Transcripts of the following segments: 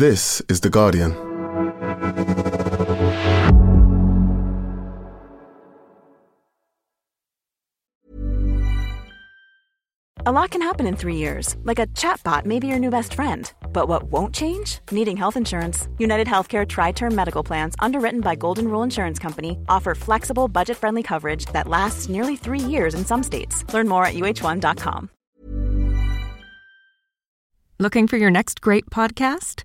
This is The Guardian. A lot can happen in three years, like a chatbot may be your new best friend. But what won't change? Needing health insurance. United Healthcare Tri Term Medical Plans, underwritten by Golden Rule Insurance Company, offer flexible, budget friendly coverage that lasts nearly three years in some states. Learn more at uh1.com. Looking for your next great podcast?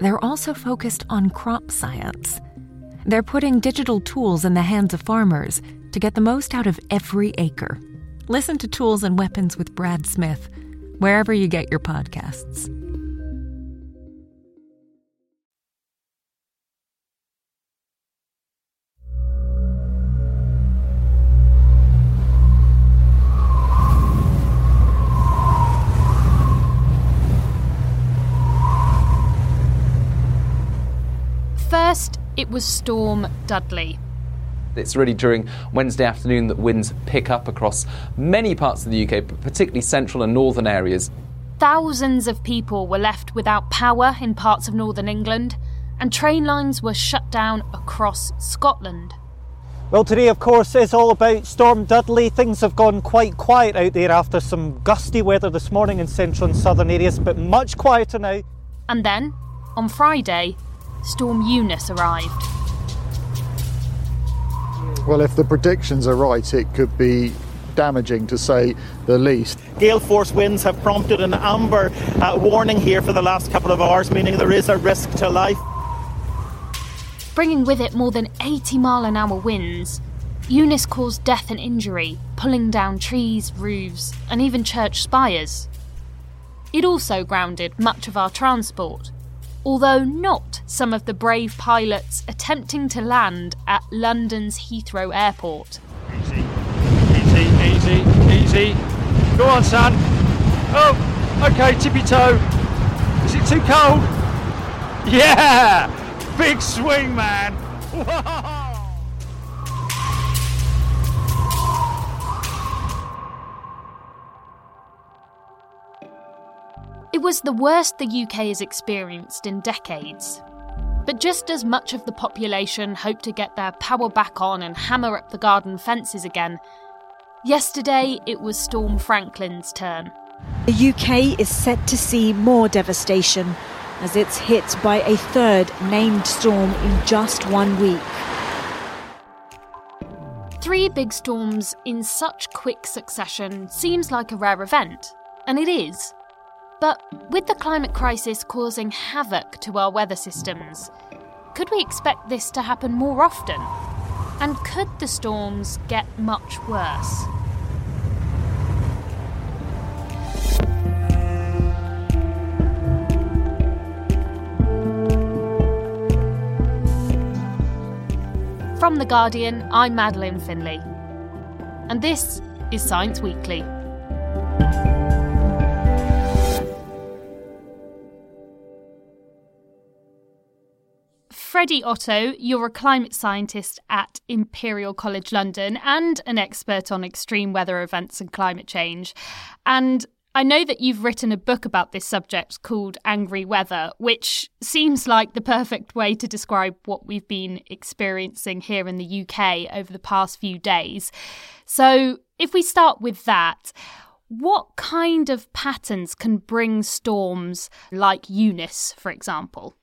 they're also focused on crop science. They're putting digital tools in the hands of farmers to get the most out of every acre. Listen to Tools and Weapons with Brad Smith, wherever you get your podcasts. First, it was Storm Dudley. It's really during Wednesday afternoon that winds pick up across many parts of the UK, but particularly central and northern areas. Thousands of people were left without power in parts of northern England, and train lines were shut down across Scotland. Well, today, of course, is all about Storm Dudley. Things have gone quite quiet out there after some gusty weather this morning in central and southern areas, but much quieter now. And then, on Friday, Storm Eunice arrived. Well, if the predictions are right, it could be damaging to say the least. Gale force winds have prompted an amber uh, warning here for the last couple of hours, meaning there is a risk to life. Bringing with it more than 80 mile an hour winds, Eunice caused death and injury, pulling down trees, roofs, and even church spires. It also grounded much of our transport, although not some of the brave pilots attempting to land at London's Heathrow Airport. Easy, easy, easy, easy. Go on, son. Oh, okay, tippy toe. Is it too cold? Yeah! Big swing, man! Whoa! was the worst the UK has experienced in decades. But just as much of the population hoped to get their power back on and hammer up the garden fences again, yesterday it was Storm Franklin's turn. The UK is set to see more devastation as it's hit by a third named storm in just one week. Three big storms in such quick succession seems like a rare event, and it is. But with the climate crisis causing havoc to our weather systems, could we expect this to happen more often? And could the storms get much worse? From The Guardian, I'm Madeleine Finlay. And this is Science Weekly. Freddie Otto, you're a climate scientist at Imperial College London and an expert on extreme weather events and climate change. And I know that you've written a book about this subject called Angry Weather, which seems like the perfect way to describe what we've been experiencing here in the UK over the past few days. So, if we start with that, what kind of patterns can bring storms like Eunice, for example?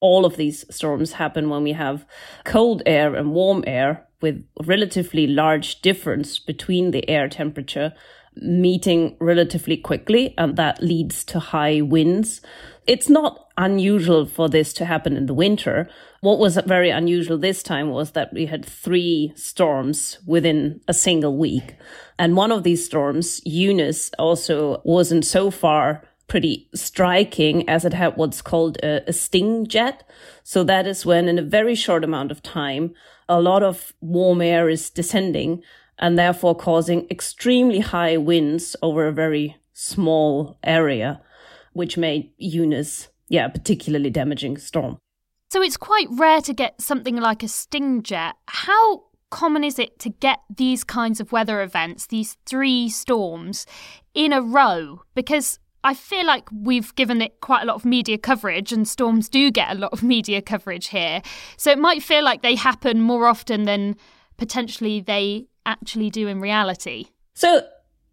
All of these storms happen when we have cold air and warm air with relatively large difference between the air temperature meeting relatively quickly and that leads to high winds. It's not unusual for this to happen in the winter. What was very unusual this time was that we had three storms within a single week. And one of these storms, Eunice, also wasn't so far pretty striking as it had what's called a, a sting jet. So that is when in a very short amount of time, a lot of warm air is descending and therefore causing extremely high winds over a very small area, which made Eunice, yeah, particularly damaging storm. So it's quite rare to get something like a sting jet. How common is it to get these kinds of weather events, these three storms, in a row? Because I feel like we've given it quite a lot of media coverage, and storms do get a lot of media coverage here. So it might feel like they happen more often than potentially they actually do in reality. So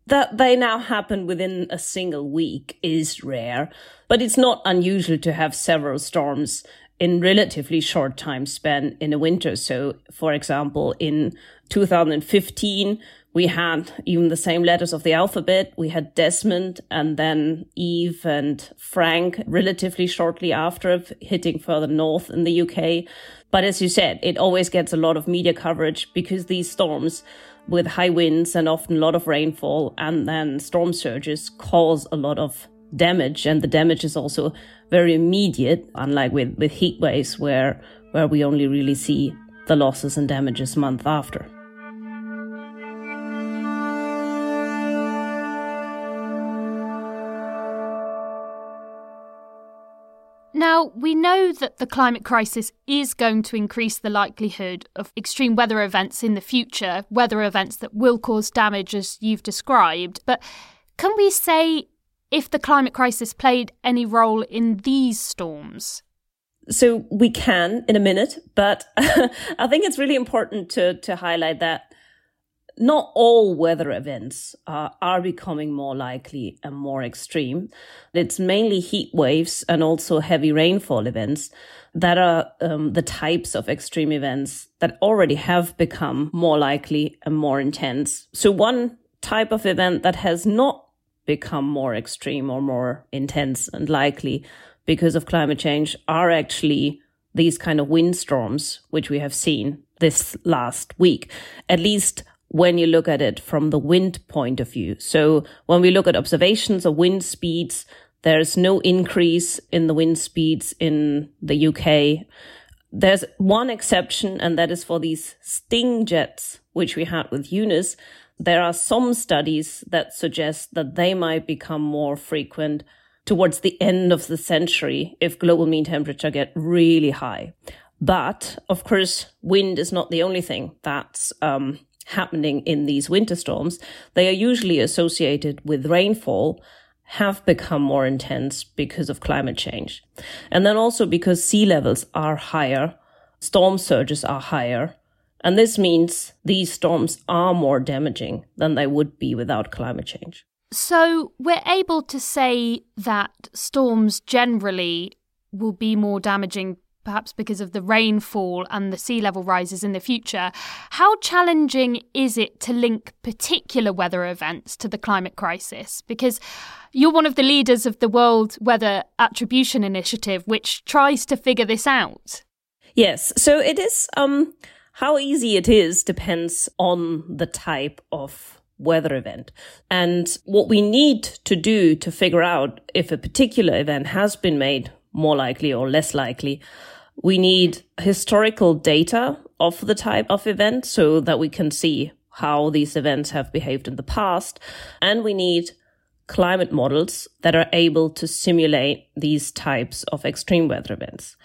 that they now happen within a single week is rare, but it's not unusual to have several storms in relatively short time span in a winter. So, for example, in 2015, we had even the same letters of the alphabet. We had Desmond and then Eve and Frank relatively shortly after hitting further north in the UK. But as you said, it always gets a lot of media coverage because these storms with high winds and often a lot of rainfall and then storm surges cause a lot of damage and the damage is also very immediate unlike with, with heat waves where where we only really see the losses and damages month after Now, we know that the climate crisis is going to increase the likelihood of extreme weather events in the future, weather events that will cause damage as you've described. But can we say if the climate crisis played any role in these storms? So we can in a minute, but I think it's really important to, to highlight that not all weather events uh, are becoming more likely and more extreme. It's mainly heat waves and also heavy rainfall events that are um, the types of extreme events that already have become more likely and more intense. So one type of event that has not become more extreme or more intense and likely because of climate change are actually these kind of windstorms, which we have seen this last week, at least when you look at it from the wind point of view. So when we look at observations of wind speeds, there's no increase in the wind speeds in the UK. There's one exception, and that is for these sting jets, which we had with Eunice, there are some studies that suggest that they might become more frequent towards the end of the century if global mean temperature get really high. But of course, wind is not the only thing that's um, happening in these winter storms. They are usually associated with rainfall, have become more intense because of climate change. And then also because sea levels are higher, storm surges are higher, and this means these storms are more damaging than they would be without climate change. So we're able to say that storms generally will be more damaging perhaps because of the rainfall and the sea level rises in the future. How challenging is it to link particular weather events to the climate crisis? Because you're one of the leaders of the World Weather Attribution Initiative, which tries to figure this out. Yes, so it is. Um, how easy it is depends on the type of weather event. And what we need to do to figure out if a particular event has been made more likely or less likely, we need historical data of the type of event so that we can see how these events have behaved in the past. And we need climate models that are able to simulate these types of extreme weather events.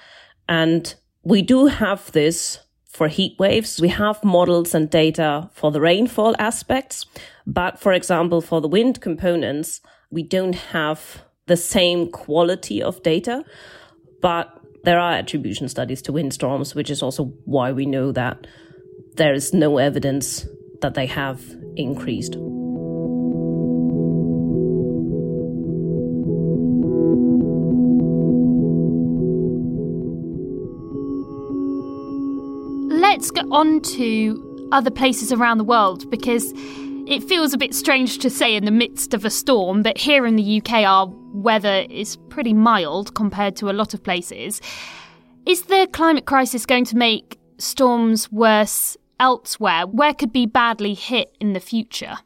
And we do have this for heat waves. We have models and data for the rainfall aspects. But for example, for the wind components, we don't have the same quality of data. But there are attribution studies to windstorms, which is also why we know that there is no evidence that they have increased. let's get on to other places around the world because it feels a bit strange to say in the midst of a storm, but here in the UK, our weather is pretty mild compared to a lot of places. Is the climate crisis going to make storms worse elsewhere? Where could be badly hit in the future?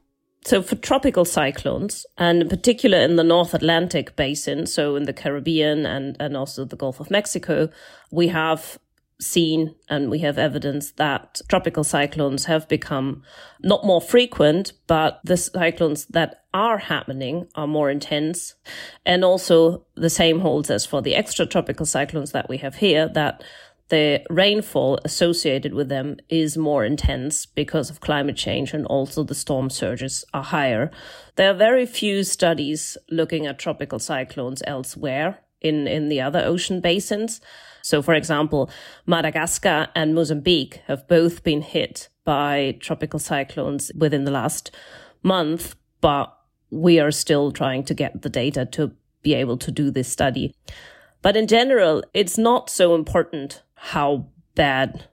So for tropical cyclones, and in particular in the North Atlantic basin, so in the Caribbean and, and also the Gulf of Mexico, we have seen and we have evidence that tropical cyclones have become not more frequent, but the cyclones that are happening are more intense. And also the same holds as for the extratropical cyclones that we have here, that the rainfall associated with them is more intense because of climate change and also the storm surges are higher. There are very few studies looking at tropical cyclones elsewhere in, in the other ocean basins. So, for example, Madagascar and Mozambique have both been hit by tropical cyclones within the last month, but we are still trying to get the data to be able to do this study. But in general, it's not so important how bad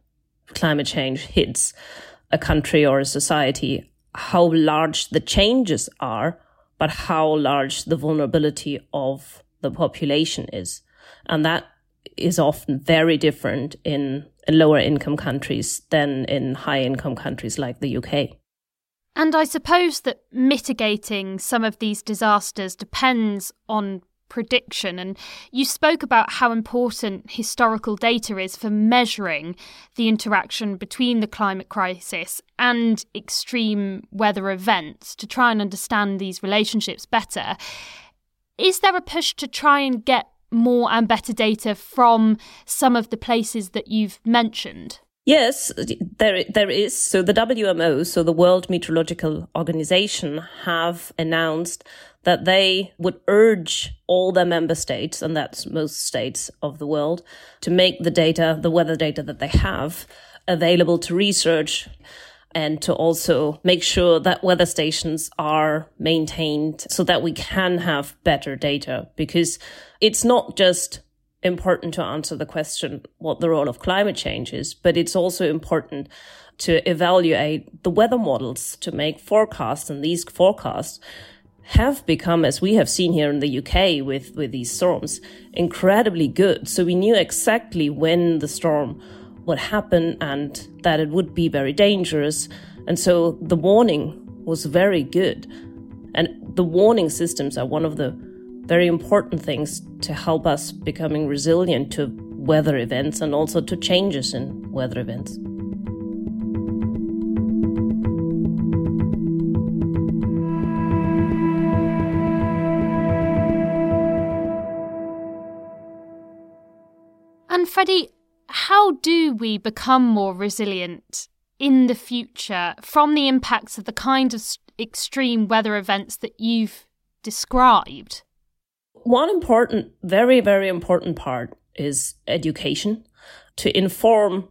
climate change hits a country or a society, how large the changes are, but how large the vulnerability of the population is. And that is often very different in, lower income countries than in high income countries like the UK. And I suppose that mitigating some of these disasters depends on prediction. And you spoke about how important historical data is for measuring the interaction between the climate crisis and extreme weather events to try and understand these relationships better. Is there a push to try and get more and better data from some of the places that you've mentioned? Yes, there there is. So the WMO, so the World Meteorological Organization, have announced that they would urge all their member states, and that's most states of the world, to make the data, the weather data that they have, available to research and to also make sure that weather stations are maintained so that we can have better data because it's not just important to answer the question what the role of climate change is, but it's also important to evaluate the weather models to make forecasts and these forecasts have become, as we have seen here in the UK with, with these storms, incredibly good. So we knew exactly when the storm would happen and that it would be very dangerous. And so the warning was very good. And the warning systems are one of the very important things to help us becoming resilient to weather events and also to changes in weather events. And Freddie, how do we become more resilient in the future from the impacts of the kind of extreme weather events that you've described? One important, very, very important part is education to inform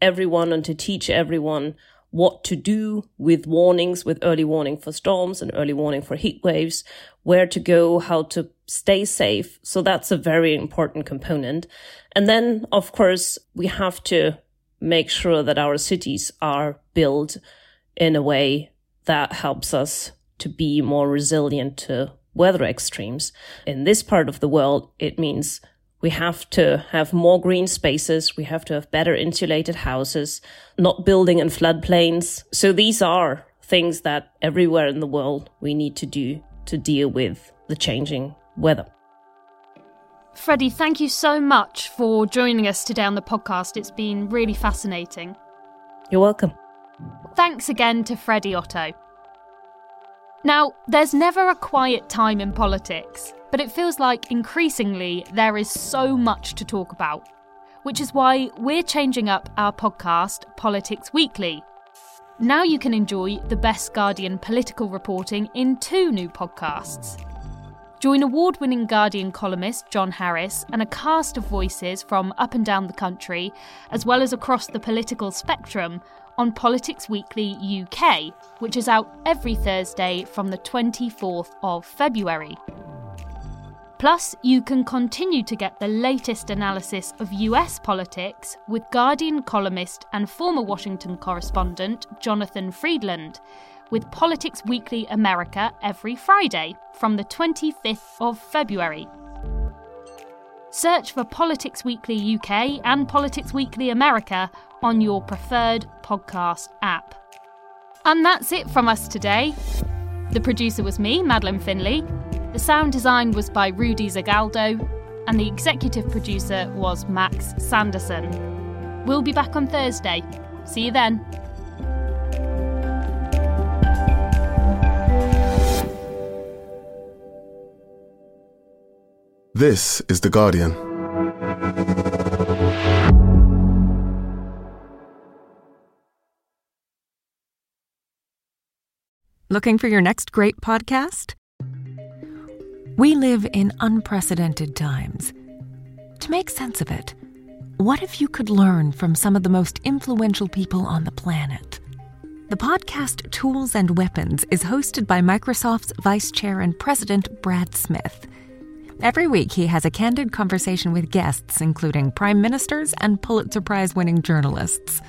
everyone and to teach everyone what to do with warnings, with early warning for storms and early warning for heat waves, where to go, how to stay safe. So that's a very important component. And then, of course, we have to make sure that our cities are built in a way that helps us to be more resilient to weather extremes. In this part of the world, it means we have to have more green spaces. We have to have better insulated houses, not building in floodplains. So these are things that everywhere in the world we need to do to deal with the changing weather. Freddie, thank you so much for joining us today on the podcast. It's been really fascinating. You're welcome. Thanks again to Freddie Otto. Now, there's never a quiet time in politics, but it feels like increasingly there is so much to talk about, which is why we're changing up our podcast, Politics Weekly. Now you can enjoy the best Guardian political reporting in two new podcasts. Join award winning Guardian columnist John Harris and a cast of voices from up and down the country, as well as across the political spectrum, on Politics Weekly UK, which is out every Thursday from the 24th of February. Plus, you can continue to get the latest analysis of US politics with Guardian columnist and former Washington correspondent Jonathan Freedland with Politics Weekly America every Friday from the 25th of February. Search for Politics Weekly UK and Politics Weekly America on your preferred podcast app. And that's it from us today. The producer was me, Madeleine Finlay. The sound design was by Rudi Zygadlo, and the executive producer was Max Sanderson. We'll be back on Thursday. See you then. This is The Guardian. Looking for your next great podcast? We live in unprecedented times. To make sense of it, what if you could learn from some of the most influential people on the planet? The podcast Tools and Weapons is hosted by Microsoft's Vice Chair and President Brad Smith. Every week, he has a candid conversation with guests, including prime ministers and Pulitzer Prize winning journalists.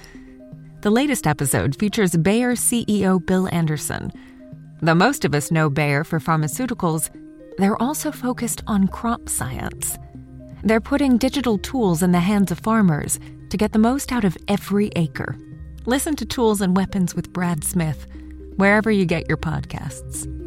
The latest episode features Bayer CEO Bill Anderson. Though most of us know Bayer for pharmaceuticals, they're also focused on crop science. They're putting digital tools in the hands of farmers to get the most out of every acre. Listen to Tools and Weapons with Brad Smith, wherever you get your podcasts.